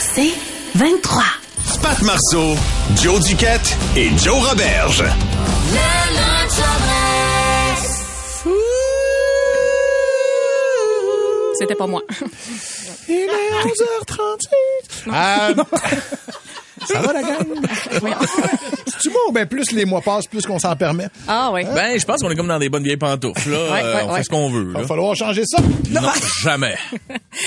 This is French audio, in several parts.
C'est 23. Pat Marceau, Joe Duquette et Joe Roberge. C'était pas moi. Il est 11h38. Ah, ça va la gang? C'est-tu bon? Ben, plus les mois passent, plus qu'on s'en permet. Ah oui. Ben, je pense qu'on est comme dans des bonnes vieilles pantoufles. Là. Ouais, ouais, on ouais. fait ce qu'on veut. Il va falloir changer ça. Non, jamais.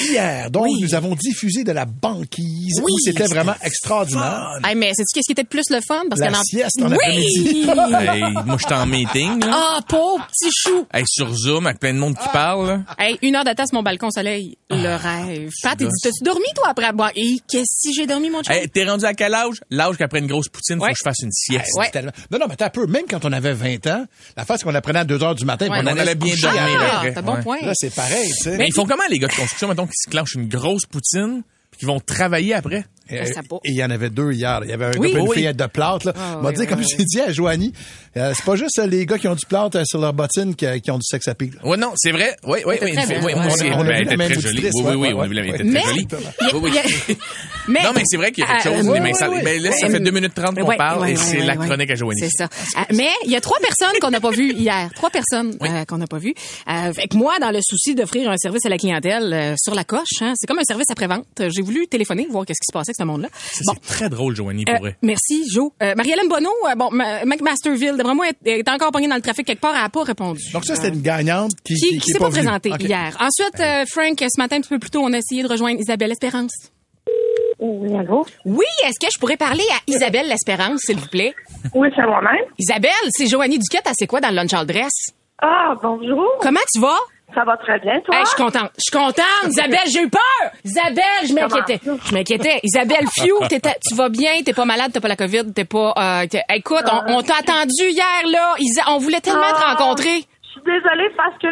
Hier, donc, nous avons diffusé de la banquise Oui, où c'était vraiment extraordinaire. Hey, mais sais-tu qu'est-ce qui était plus le fun? Parce La en sieste en oui! après-midi. Hey, moi, j'étais en meeting. Là. Ah, pauvre petit chou! Hey, sur Zoom, avec plein de monde qui parle. là. Hey, une heure d'attente sur mon balcon soleil. Le rêve. Pat, il dit, t'as-tu dormi, toi, après boire? Et qu'est-ce que j'ai dormi, mon? Hey, t'es rendu à quel âge? L'âge qu'après une grosse poutine, faut Ouais. que je fasse une sieste. Ouais. C'est tellement- Non, non, mais t'as un peu. Même quand on avait 20 ans, la face qu'on apprenait à 2 heures du matin, Ouais, on on allait bien dormir. Ah, t'as bon Ouais. point. Là, c'est pareil, tu sais. Mais ils font comment, les gars de construction, mettons, qui se clenchent une grosse poutine, puis qui vont travailler après? Euh. Et il y en avait deux hier. Il y avait un Oui. gars et une Oui. fillette de plâtre. Là. Ah, m'a oui, dit, oui, comme oui. j'ai dit à Joanie, euh, c'est pas juste euh, les gars qui ont du plâtre euh, sur leur bottine qui, qui ont du sex appeal. Ouais, non, c'est vrai. Oui, oui, oui. oui, On a- ben, vu elle la était même très jolie. auditrice, Oui, oui, oui, on a vu la Mais- mais, Non, mais c'est vrai qu'il y a quelque Ah, chose. mais oui, ça, oui. ben, là, ça Euh, fait 2 minutes 30 qu'on Ouais, parle ouais, et ouais, c'est ouais, la ouais. chronique à Joanie. C'est ça. Euh, mais il y a trois personnes qu'on n'a pas vues hier. Trois personnes euh, qu'on n'a pas vues. Euh, avec moi, dans le souci d'offrir un service à la clientèle euh, sur la coche, hein, c'est comme un service après-vente. Euh, J'ai voulu téléphoner, voir qu'est-ce qui se passait avec ce monde-là. C'est très drôle, Joanie, Euh, pour vrai. merci, Joe. Euh, Marie-Hélène Bonneau, euh, bon, Ma- McMasterville, d'après moi, est, encore pognée dans le trafic quelque part, elle n'a pas répondu. Donc ça, c'était une gagnante qui, qui, qui s'est pas, présentée hier. Ensuite, euh, Frank, ce matin, un petit peu plus tôt, on a essayé de rejoindre Isabelle Espérance. Oui, allô? Oui, est-ce que je pourrais parler à Isabelle l'Espérance, s'il vous plaît? Oui, c'est moi-même. Isabelle, c'est Joanie Duquette, elle c'est quoi dans le lunch dress? Ah, bonjour. Comment tu vas? Ça va très bien, toi? Hey, je suis contente. Je suis contente. Isabelle, j'ai eu peur. Isabelle, je m'inquiétais. Je m'inquiétais. Isabelle, fiou, tu vas bien, t'es pas malade, t'as pas la COVID, t'es pas... euh, écoute, on, on t'a attendu hier, là. Isa- on voulait tellement te Ah. rencontrer. Je suis désolée parce que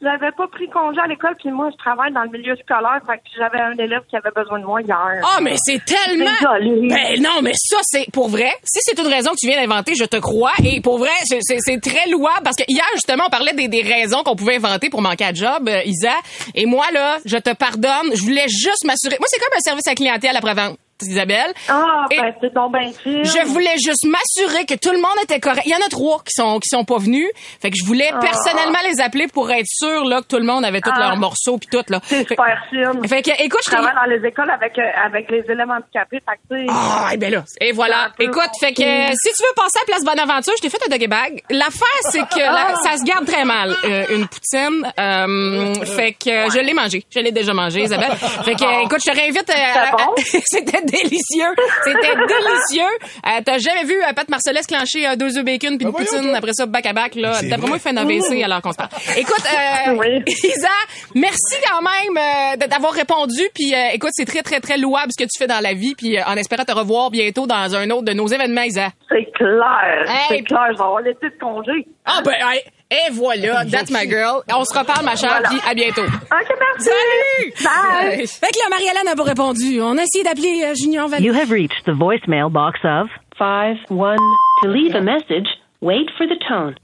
j'avais pas pris congé à l'école, puis moi, je travaille dans le milieu scolaire, fait que j'avais un élève qui avait besoin de moi hier. Ah, mais c'est tellement... Désolée. Ben non, mais ça, c'est pour vrai. Si c'est une raison que tu viens d'inventer, je te crois. Et pour vrai, c'est- très louable parce que hier, justement, on parlait des, des raisons qu'on pouvait inventer pour manquer à job, euh, Isa. Et moi, là, je te pardonne. Je voulais juste m'assurer. Moi, c'est comme un service à clientèle après-vente. Isabelle. Ah, ben, c'est bien fine. Je voulais juste m'assurer que tout le monde était correct. Il y en a trois qui sont qui sont pas venus. Fait que je voulais personnellement les appeler pour être sûr là que tout le monde avait tous Ah. leurs morceaux puis tout là. C'est super fine. Fait que écoute, Je travaille dans les écoles avec, euh, avec les élèves handicapés, fait que, Ah, eh ben là. Et voilà. Écoute, fait que euh, si tu veux passer à Place Bonaventure, je t'ai fait un doggy bag. L'affaire, c'est que la- Ah. ça se garde très mal, euh, une poutine. Euh, fait que je l'ai mangé. Je l'ai déjà mangé, Isabelle. Fait que, écoute, je te réinvite. euh, C'était bon? Délicieux. C'était délicieux. Euh, T'as jamais vu euh, Pat Marcellus clencher euh, deux œufs bacon puis une voyons poutine après ça back à back là. D'après moi, il fait un Mmh. AVC alors qu'on se parle. Écoute, euh, Oui. Isa, merci quand même euh, de- d'avoir répondu. Puis euh, écoute, c'est très très très louable ce que tu fais dans la vie. Puis euh, en espérant te revoir bientôt dans un autre de nos événements, Isa. c'est clair. Hey, c'est clair, je vais avoir l'été de congé. Ah ben, hey, et voilà, that's my girl. On se reparle, ma chère, Voilà. puis à bientôt. OK, merci. Salut! Bye. Fait que là, Marie-Hélène n'a pas répondu. On a essayé d'appeler euh, Junior Valley. You have reached the voicemail box of 5-1. To leave a message, wait for the tone.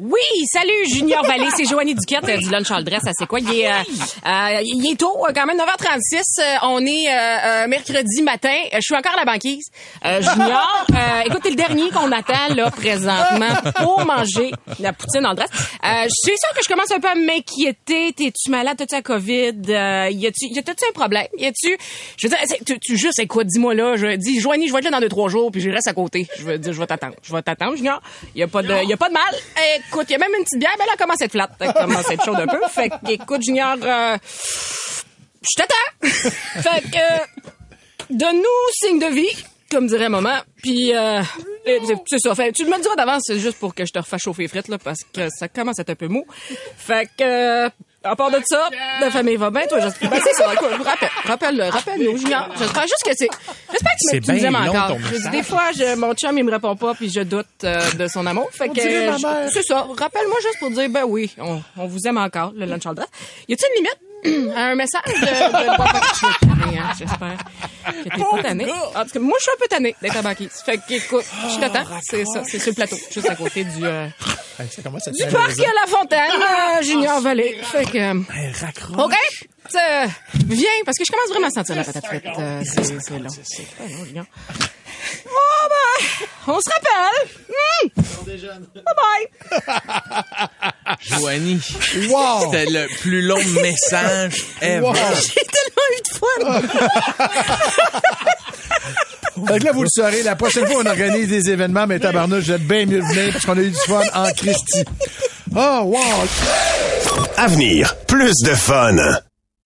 Oui, salut Junior Vallée, c'est Joanie Duquette euh, du Lunch All Dress. C'est quoi? Il est euh, euh, il est tôt, euh, quand même 9h36. Euh, on est euh, mercredi matin. Je suis encore à la banquise. Euh, Junior, euh, écoute, t'es le dernier qu'on attend là présentement pour manger la poutine le dress. Euh, je suis sûre que je commence un peu à m'inquiéter. T'es-tu malade? T'as-tu la COVID? Euh, Y a-tu y a-tu un problème? Y a-tu Je veux dire, tu, tu juste écoute, dis-moi là. Je dis Joanie, je vais être là dans deux trois jours, puis je reste à côté. Je veux dire, je vais t'attendre. Je vais t'attendre, Junior. Y a pas de, y a pas de mal. Écoute, il y a même une petite bière, mais elle commence à être flatte. Elle commence à être chaude un peu. Fait que, écoute, Junior, euh, je t'attends. fait que, euh, donne-nous signe de vie, comme dirait maman. Puis, euh, c'est- ça. Fait, tu me le diras d'avance, c'est juste pour que je te refasse chauffer les frites, là, parce que ça commence à être un peu mou. Fait que, À part de ça, la famille va bien, toi, j'espère. Ben, c'est ça, écoute, rappelle, rappelle-le, rappelle-nous, Junior. J'espère juste que c'est, j'espère que tu bien long, encore. ton message. des fois, je, mon chum, il me répond pas, puis je doute euh, de son amour. Fait que, je- c'est ça. Rappelle-moi juste pour dire, ben oui, on, on vous aime encore, le lunch all. Y a-t-il une limite? à un message de, de hein, j'espère que t'es pas tanné. En tout cas, moi, je suis un peu tanné d'être à banquise. Fait que, écoute, je t'attends. C'est ça, c'est sur le plateau, juste à côté du, euh, Hey, ça commence à du parc à la fontaine, euh, Junior Valley. Fait que, euh, OK? Euh, viens, parce que je commence vraiment à sentir la patate frite. Euh, c'est c'est long. C'est très long, Junior. Oh, ben, on se rappelle. Hmm. Bye-bye. Joanie, Wow! c'était le plus long message ever. Wow. Fun. Que là, vous le saurez, la prochaine fois, on organise des événements, mais tabarnouche, vous êtes bien mieux venir parce qu'on a eu du fun en Christie. Oh, wow! Avenir, plus de fun.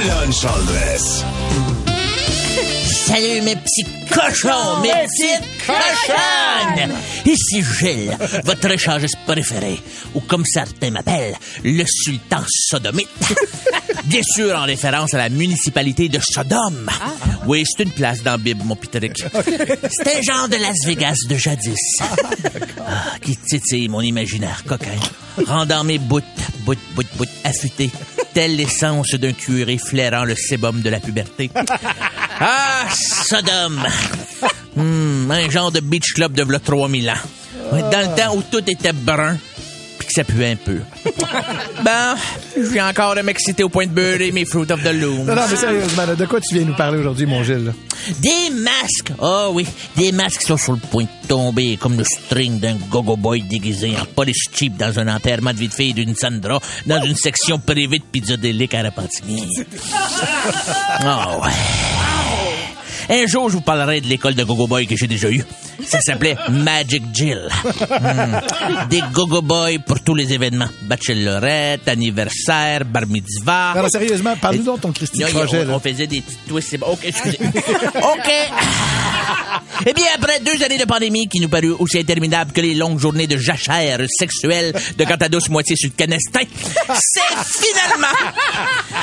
Le lunch. Salut mes petits cochons, mes petites cochonnes! Ici Gilles, votre échangiste préféré, ou comme certains m'appellent, le sultan sodomite. Bien sûr en référence à la municipalité de Sodome. Oui, c'est une place dans Bible, mon Piteric. C'est un genre de Las Vegas de jadis. Ah, qui titille mon imaginaire coquin, rendant mes bouts, bouts, bouts, bouts affûtés, telle l'essence d'un curé flairant le sébum de la puberté. Ah, Sodome! Hmm, un genre de beach club de v'là 3000 ans. Dans le temps où tout était brun, que ça puait un peu. Bon, je viens encore de m'exciter au point de beurrer mes Fruit of the Loom. Non, non, mais sérieusement, de quoi tu viens nous parler aujourd'hui, mon Gilles? là? Des masques! Oh oui, des masques qui sont sur le point de tomber comme le string d'un gogo boy déguisé en police cheap dans un enterrement de vie de fille d'une Sandra dans une section privée de pizza délique à Repentigny. Oh ouais. Un jour, je vous parlerai de l'école de gogo boy que j'ai déjà eue. Ça s'appelait Magic Jill. Hmm. Des gogo boys pour tous les événements. Bachelorette, anniversaire, bar mitzvah. Non, sérieusement, parle-nous donc ton Christy projet. on, on faisait des petits twists. OK, excusez. OK. Eh bien, après deux années de pandémie qui nous parut aussi interminables que les longues journées de jachère sexuelle de quand ta douce moitié sur le canestin, c'est finalement,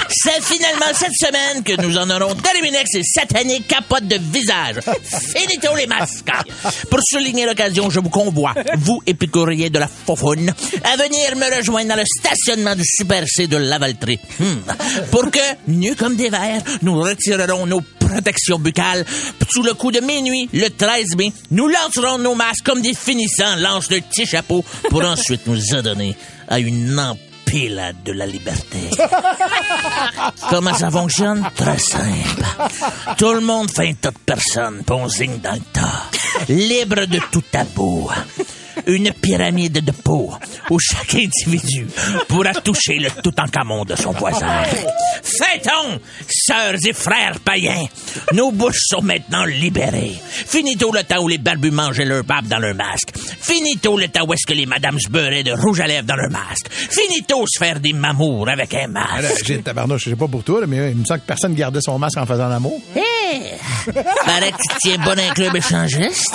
c'est finalement cette semaine que nous en aurons terminé avec ces sataniques capotes de visage. Finito les masques. Pour souligner l'occasion, je vous convoie, vous épicuriers de la faufoune, à venir me rejoindre dans le stationnement du Super C de Lavaltrie. Hmm. Pour que, nus comme des vers, nous retirerons nos protections buccales. Sous le coup de minuit, le 13 mai, nous lancerons nos masques comme des finissants lancent le petit chapeau pour ensuite nous adonner à une empilade de la liberté. Comment ça fonctionne? Très simple. Tout le monde fait un tas de personnes, puis dans le tas. Libre de tout tabou. Une pyramide de peau où chaque individu pourra toucher le tout en camon de son voisin. Fêtons, sœurs et frères païens, nos bouches sont maintenant libérées. Finito le temps où les barbus mangeaient leur barbe dans leur masque. Finito le temps où est-ce que les madames se beurraient de rouge à lèvres dans leur masque. Finito se faire des mamours avec un Ah, masque. Gilles, tabarnouche, je sais pas pour toi, mais il me semble que personne gardait son masque en faisant l'amour. Eh, Paraît que tu tiens bon un club échangiste.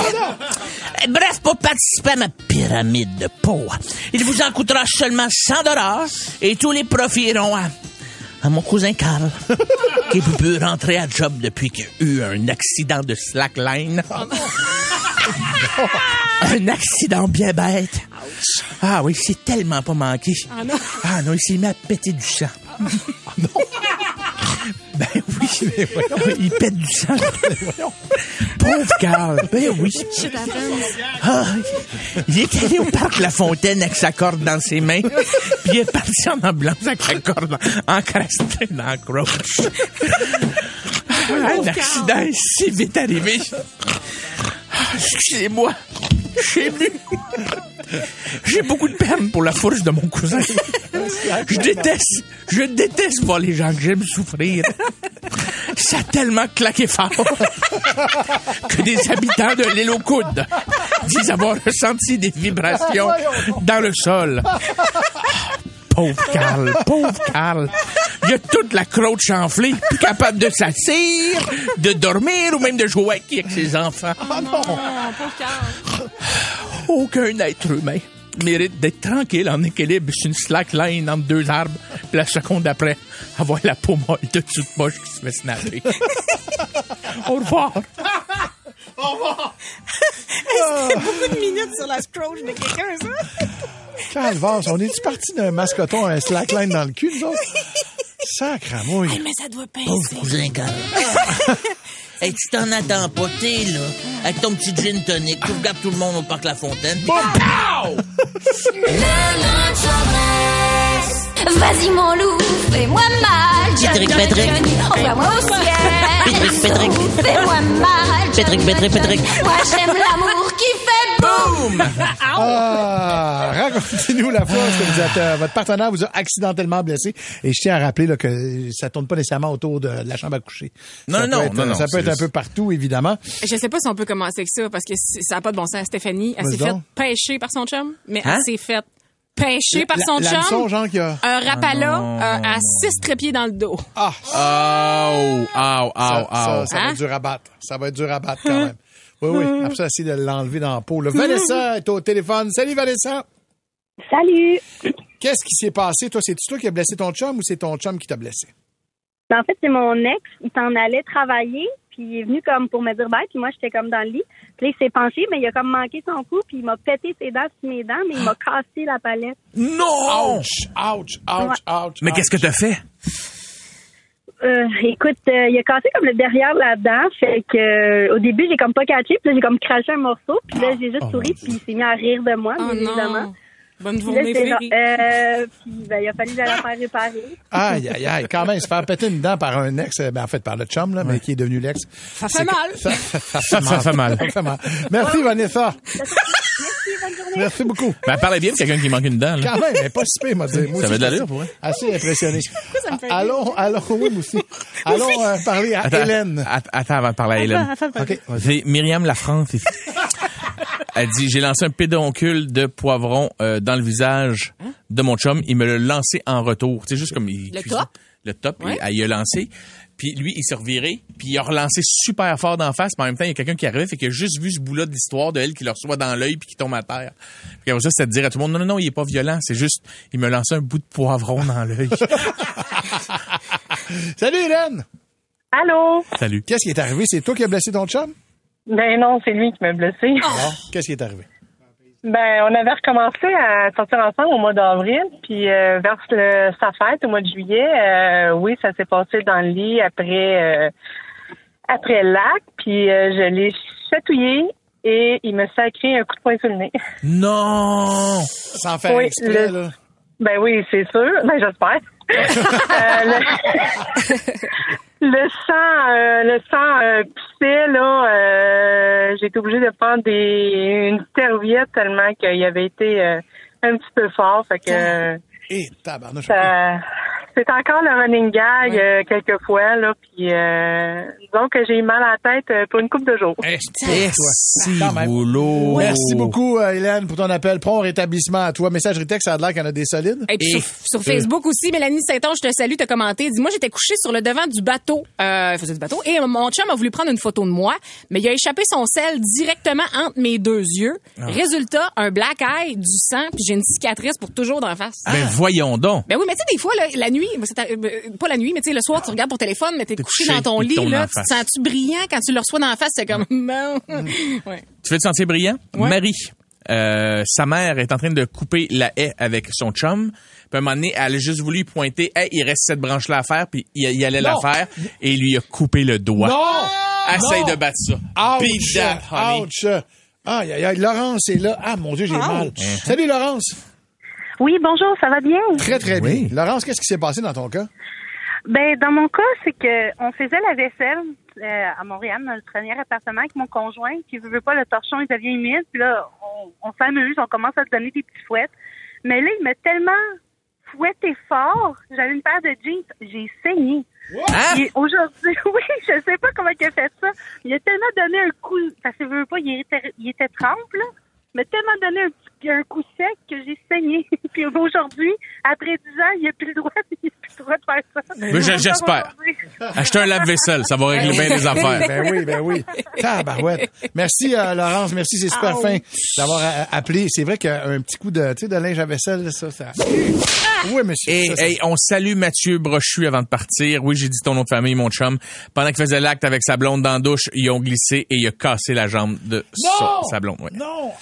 Eh, Bref, pour participer à ma pyramide de peau, il vous en coûtera seulement 100 dollars et tous les profits iront à, à mon cousin Carl, qui peut plus rentrer à job depuis qu'il a eu un accident de slackline. un accident bien bête. Ah oui, c'est tellement pas manqué. Ah non. Ah non, il s'est mis à péter du sang. Ben oui, il pète du sang. Pauvre Carl, ben oui. Ah, il est allé au parc La Fontaine avec sa corde dans ses mains, puis il est parti en ambulance avec la corde encrastée dans la croche. Ah, Un accident est si vite arrivé. Ah, Excusez-moi, suis ému. J'ai beaucoup de peine pour la fourche de mon cousin. Je déteste, je déteste voir les gens que j'aime souffrir. Ça a tellement claqué fort que des habitants de l'île aux coudes disent avoir ressenti des vibrations dans le sol. Pauvre Carl, pauvre Carl. Il a toute la crotte chanflée, plus capable de s'asseoir, de dormir ou même de jouer avec avec ses enfants. Aucun être humain mérite d'être tranquille en équilibre sur une slackline entre deux arbres, puis la seconde après, avoir la peau molle de toute poche qui se fait snapper. Au revoir. Au revoir. C'était beaucoup de minutes sur la scroche de quelqu'un, ça. Calvance, on est-tu parti d'un mascoton à un slackline dans le cul, nous autres? Sacramouille. mais ça doit pincer. Pauvre cousin Hey, tu t'en attends pas, t'es là, avec ton petit gin tonic, tu regardes tout le monde au parc La Fontaine. pow! Vas-y mon loup, fais-moi mal. Patrick, Patrick. Envoie-moi au ciel. Patrick, Patrick. Fais-moi mal. Patrick, Patrick, Patrick. Moi j'aime l'amour boum. Ah, racontez-nous la fois que vous êtes, euh, votre partenaire vous a accidentellement blessé. Et je tiens à rappeler là, que ça tourne pas nécessairement autour de la chambre à coucher. Non, ça non, peut être, non, non, Ça peut être un peu partout, évidemment. Je sais pas si on peut commencer avec ça parce que ça n'a pas de bon sens. Stéphanie, elle s'est fait donc. pêcher par son chum, mais Hein? elle s'est fait pêcher par son chum. genre, qui a- Un rapala Ah euh, à six trépieds dans le dos. Ah! Au, Ça, au, ça, ça va Hein? être dur à battre. Ça va être dur à battre quand même. Oui, oui. Après ça, essayer de l'enlever dans la peau. là. Vanessa est au téléphone. Salut, Vanessa. Salut. Qu'est-ce qui s'est passé? Toi, c'est-tu toi qui as blessé ton chum ou c'est ton chum qui t'a blessé? Ben, en fait, c'est mon ex. Il s'en allait travailler, puis il est venu comme pour me dire bye, puis moi, j'étais comme dans le lit. Puis là, il s'est penché, mais il a comme manqué son coup, puis il m'a pété ses dents sur mes dents, mais il m'a cassé la palette. Non! Ouch, ouch, ouch, ouch. Mais qu'est-ce que t'as fait? Euh, écoute, euh, il a cassé comme le derrière là-dedans, fait que euh, au début, j'ai comme pas catché, puis là, j'ai comme craché un morceau, puis là, j'ai juste souri, puis il s'est mis à rire de moi, Oh bien évidemment. non. Bonne Puis là, journée, Frédéric. euh, puis ben, il a fallu la faire réparer. Aïe, aïe, aïe. Quand même, se faire péter une dent par un ex, ben, en fait, par le chum, là, mais qui est devenu l'ex. Ça fait mal. Ça, ça, Ça fait mal. Ça fait mal. Merci, Vanessa. Merci, bonne journée. Merci beaucoup. Ben, elle parlait bien de quelqu'un qui manque une dent, là. Quand même, mais pas si pire. Moi Ça avait de l'allure, pour vrai. Assez impressionné. ça me fait? Allons, allons, oui, moi aussi. Allons euh, parler à Attends, Hélène. att- Attends, avant de parler à Hélène. OK. C'est Myriam Lafrance ici. Elle dit, j'ai lancé un pédoncule de poivron euh, dans le visage de mon chum. Il me l'a lancé en retour. C'est juste comme il Le cuisine- top? Le top, Ouais. il, elle y a lancé. Puis lui, il s'est reviré, puis il a relancé super fort d'en face. Puis en même temps, il y a quelqu'un qui arrivait, fait qu'il a juste vu ce bout-là de l'histoire de elle qui le reçoit dans l'œil puis qui tombe à terre. Puis après ça, c'est de dire à tout le monde, non, non, non, il est pas violent. C'est juste, il me lançait un bout de poivron dans l'œil. Salut, Hélène. Allô? Salut. Qu'est-ce qui est arrivé? C'est toi qui as blessé ton chum? Ben non, c'est lui qui m'a blessé. Qu'est-ce qui est arrivé? Ben, on avait recommencé à sortir ensemble au mois d'avril, puis euh, vers le- sa fête au mois de juillet, euh, oui, ça s'est passé dans le lit après euh, après le lac, puis euh, je l'ai chatouillé et il me sacré un coup de poing sur le nez. Non! Sans faire Oui, exprès, le- là. Ben oui, c'est sûr. Ben j'espère. Euh, le... le sang, euh, le sang euh, poussait là. Euh, J'ai été obligée de prendre des une serviette tellement qu'il avait été euh, un petit peu fort. Fait que Et tabarnouche. ça, c'est encore le running gag euh, quelquefois là. Puis euh, disons que j'ai eu mal à la tête euh, pour une couple de jours. Même. boulot. Merci beaucoup, euh, Hélène, pour ton appel. Prompt rétablissement à toi. Messagerie texte, ça a l'air qu'il y en a des solides. Et puis sur, sur Facebook aussi, Mélanie Saint-Onge, je te salue, t'as commenté. Dis, moi, j'étais couchée sur le devant du bateau. Euh, faisait du bateau. Et mon chum a voulu prendre une photo de moi, mais il a échappé son sel directement entre mes deux yeux. Ah. Résultat, un black eye, du sang, puis j'ai une cicatrice pour toujours dans la face. Ben voyons donc. Ben oui, mais tu sais, des fois, là, la nuit, arri- ben, pas la nuit, mais tu sais, le soir, tu regardes ton téléphone, mais t'es couché couché, dans ton lit, là, tu te sens-tu brillant quand tu le reçois dans la face? C'est comme, bon. Ouais. Tu veux te sentir brillant? Marie, euh, sa mère est en train de couper la haie avec son chum. Puis à un moment donné, elle a juste voulu lui pointer, hey, il reste cette branche-là à faire, puis il, il allait la faire, et il lui a coupé le doigt. Non! Essaye Non! de battre ça. Ouch! Beat that, honey. Ouch! Aïe, aïe, aïe. Laurence est là. Ah, mon Dieu, j'ai mal. Salut, Laurence. Oui, bonjour, ça va bien? Très, très bien. Laurence, qu'est-ce qui s'est passé dans ton cas? Ben, dans mon cas, c'est que on faisait la vaisselle, euh, à Montréal, dans notre premier appartement avec mon conjoint, qui veut veut pas le torchon, il devient humide. Puis là, on, on s'amuse, on commence à se donner des petites fouettes. Mais là, il m'a tellement fouetté fort. J'avais une paire de jeans, j'ai saigné. Hein? Et Aujourd'hui, oui, je sais pas comment il a fait ça. Il a tellement donné un coup, parce que veut pas, il était, il était trempe, là. Il m'a tellement donné un, petit- un coup sec que j'ai saigné. Puis aujourd'hui, après 10 ans, il a plus le droit, il a plus le droit de faire ça. Mais je- j'espère. Achetez un lave-vaisselle, ça va régler bien les affaires. Ben oui, ben oui. Tabarouette. Merci, euh, Laurence. Merci, c'est super fin d'avoir euh, appelé. C'est vrai qu'un petit coup de, tu sais, de linge à vaisselle, ça, ça. Oui, monsieur. Et Ça, ça- hey, on salue Mathieu Brochu avant de partir. Oui, j'ai dit ton nom de famille, mon chum. Pendant qu'il faisait l'acte avec sa blonde dans la douche, ils ont glissé et il a cassé la jambe de sa, Non! sa blonde. ouais. Non!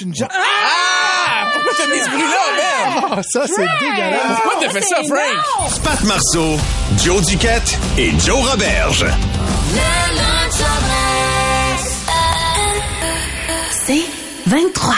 Une jambe. Ah! Pourquoi t'as mis ce bruit-là, man? Ah, ça, c'est dégueulasse. Pourquoi t'as fait ça, Frank? Pat Marceau, Joe Duquette et Joe Roberge. C'est 23.